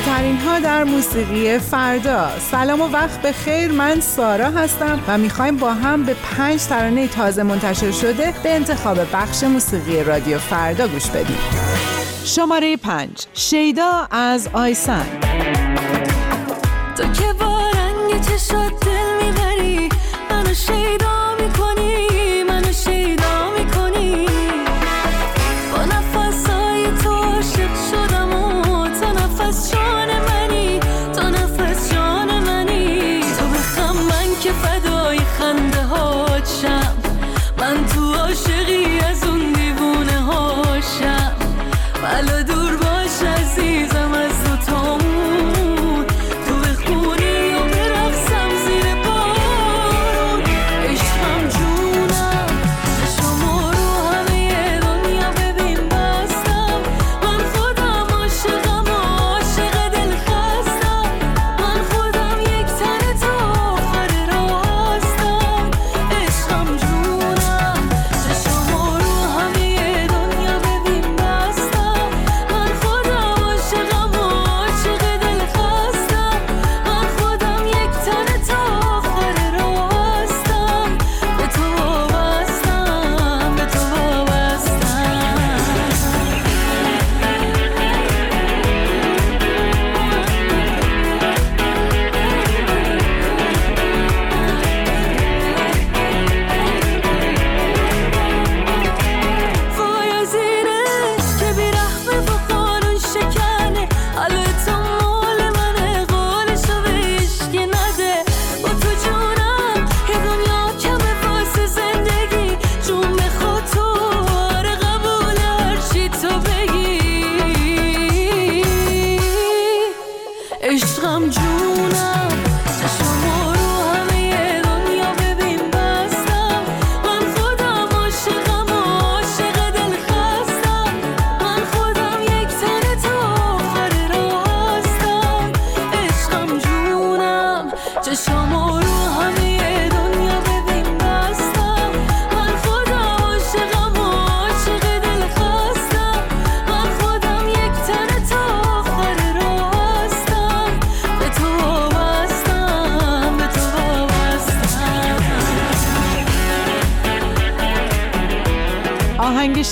ترین ها در موسیقی فردا. سلام و وقت به خیر. من سارا هستم و می‌خوایم با هم به پنج ترانه تازه منتشر شده به انتخاب بخش موسیقی رادیو فردا گوش بدیم. شماره پنج. شیدا از آیسن. تو که رنگ چشات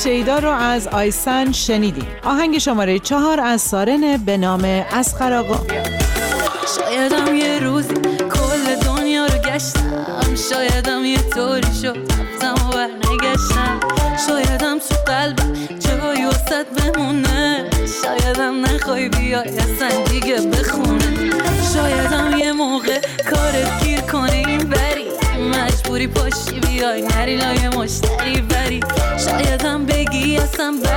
شیدا رو از آیسن شنیدیم. آهنگ شماره چهار از سارن به نام اسقر شایدم یه روزی کل دنیا رو گشتم. شایدم یه طوری شد رفتم و برنگشتم. شایدم تو قلبم جایی وسط بمونه. شایدم نخوای بیای اصلا دیگه بخونه. شایدم یه موقع کارت گیر کنه این بری مجبوری پاشی بیای. نری لای مشتری بری بگی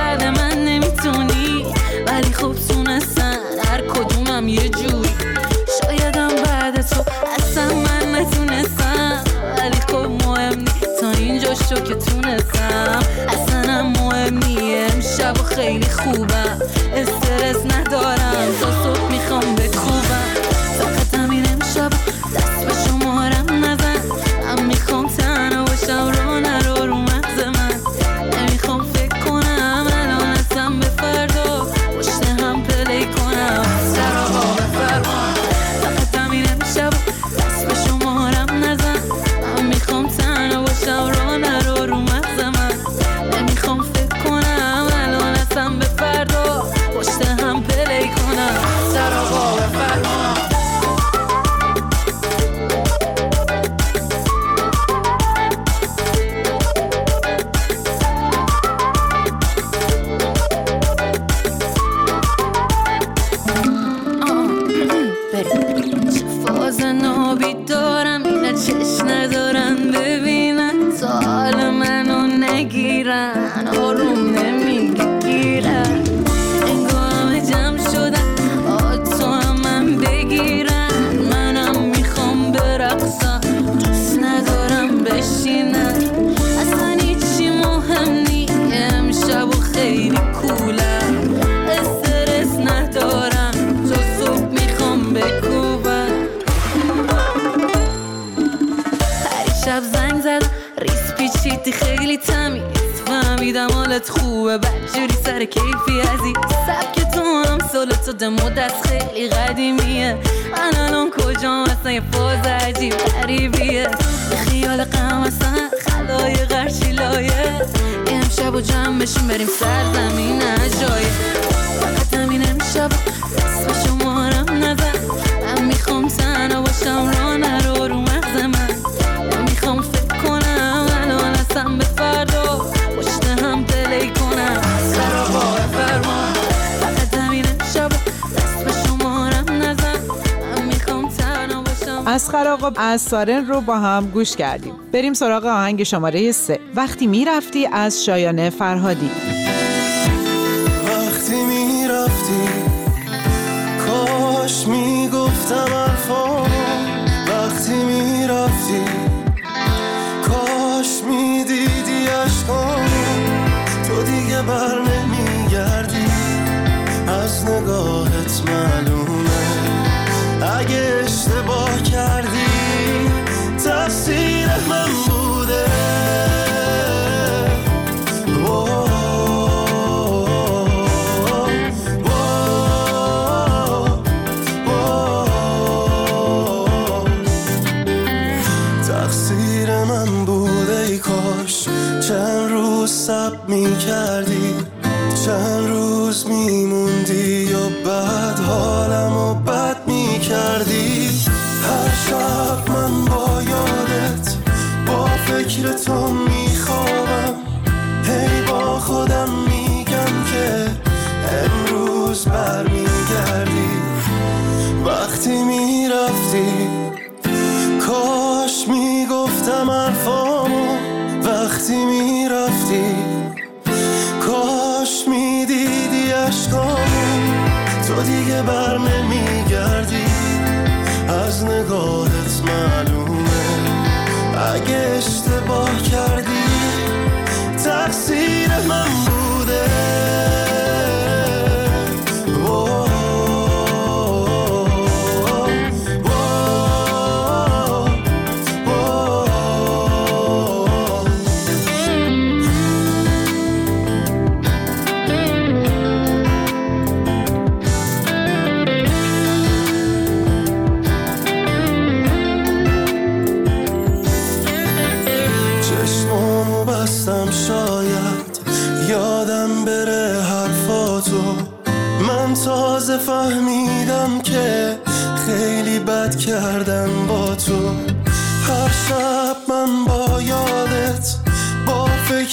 حالت خوبه بدجوری سر کیفی ازی سبک تو هم سال تو دمو دست خیلی قدیمیه. من الان کجا اصلا یه فاز عجیب قریبیه خیال قم اصلا خلای غرشی لایه. امشب و جمعشون بریم سرزمین جایه فقط همین امشب اسم شمارم نزن. من می‌خوام تنها باشم را نرو رو مغز من. نمی‌خوام فکر کنم الان اصلا به از آقا از سارن رو با هم گوش کردیم. بریم سراغ آهنگ شماره سه. وقتی می‌رفتی از شایانه فرهادی. وقتی می‌رفتی کاش می‌گفتم حرفا. وقتی می‌رفتی کاش می‌دیدی اشکام تو دیگه بر نمیگردی. از نگاهت معلومه روز میموندی یا بعد حالم و بد می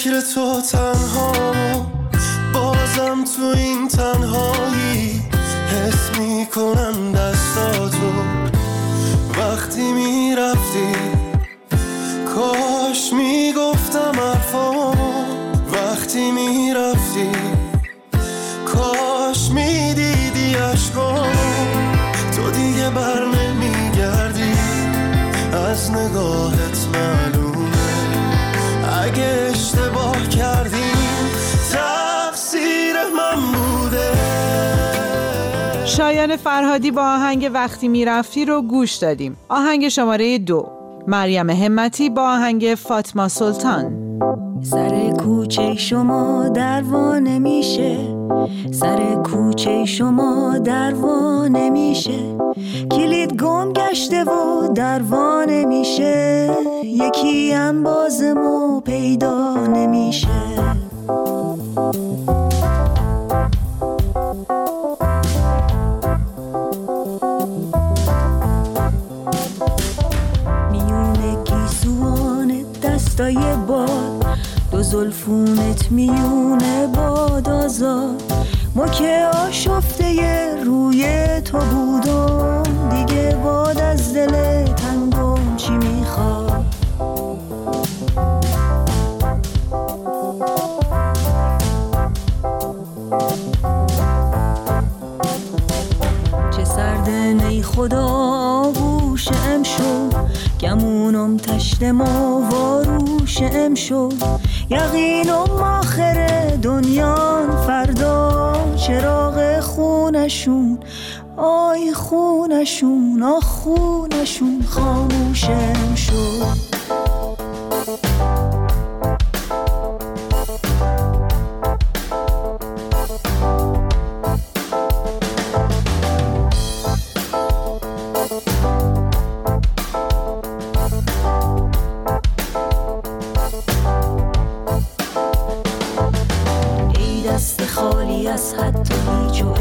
فکر تو تنهامو بازم تو این تنهایی حس می‌کنم دستاتو. وقتی می‌رفتی کاش می‌گفتم حرفامو. وقتی می‌رفتی کاش می‌دیدی اشکامو. تو دیگه بر نمیگردی از نگاهت معلومه. اگه اشتباه شایان فرهادی با آهنگ وقتی می‌رفتی رو گوش دادیم. آهنگ شماره دو. مریم همتی با آهنگ فاطمه سلطان. سر کوچه شما دروا نمیشه سر کوچه شما دروا نمیشه کلید گم گشته و دروا نمیشه یکی هم بازمو پیدا نمیشه. زلفونت میونه باد آزاد. ما که آشفته روی تو بودم. دیگه باد از دل تنگم چی می‌خواد؟ چه سرد نی خدا آغوش ام شو گمونم تشتم و واروش ام شو یقینم آخر دنیا فردا چراغ خونشون. آی خونشون آ خونشون خاموشم شد. از حد هیچ و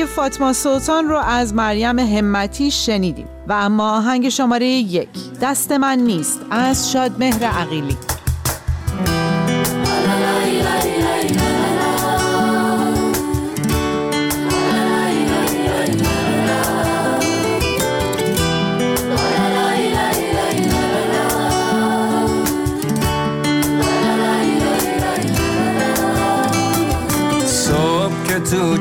آهنگ فاطمه سلطان رو از مریم همتی شنیدیم. و اما آهنگ شماره یک دست من نیست از شادمهر عقیلی.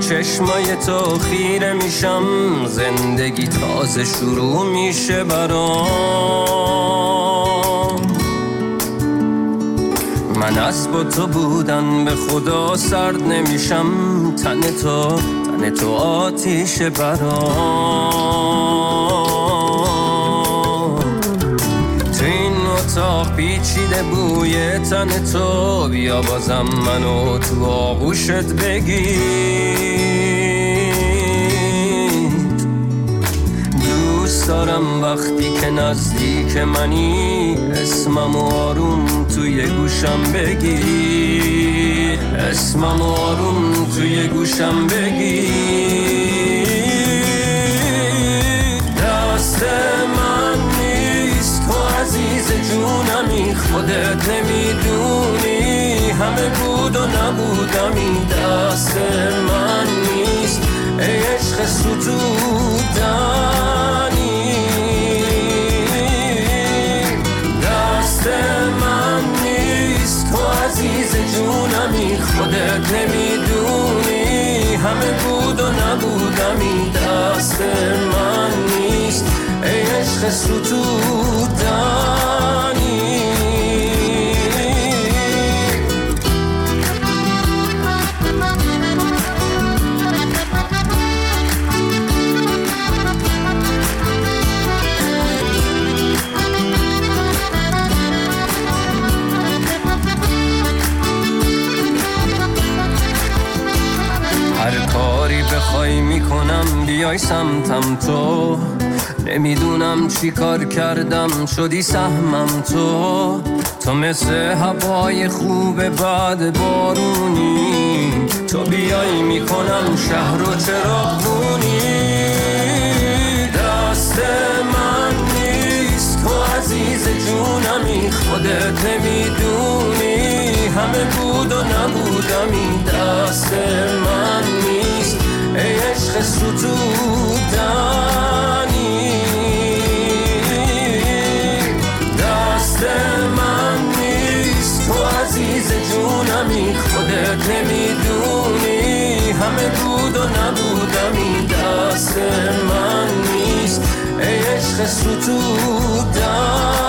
چشمای تو خیره میشم. زندگی تازه شروع میشه برام. من از با تو بودن به خدا سرد نمیشم. تن تو تن تو آتیش برام. پیچیده بوی تن تو. بیا بازم منو تو آغوشت بگیر. دوست دارم وقتی که نزدیک منی اسمم آروم توی گوشم بگیر. اسمم آروم توی گوشم بگیر. بود و نبودمی دست من نیست. ای عشق ستودنی بخوای می‌کنم بیای سمتم تو. نمی‌دونم چی کار کردم شدی سهمم تو. تو مثل هوای خوب بعد بارونی. تو بیای می‌کنم شهر و چراغونی دست من نیست تو عزیز جونمی. خودت نمی‌دونی همه بود و نبودمی. دست من عشق ستودنی دست من نیست. تو عزیز جونمی خودت نمی‌دونی. همه بود و نبودمی. دست من نیست. ای عشق ستودنی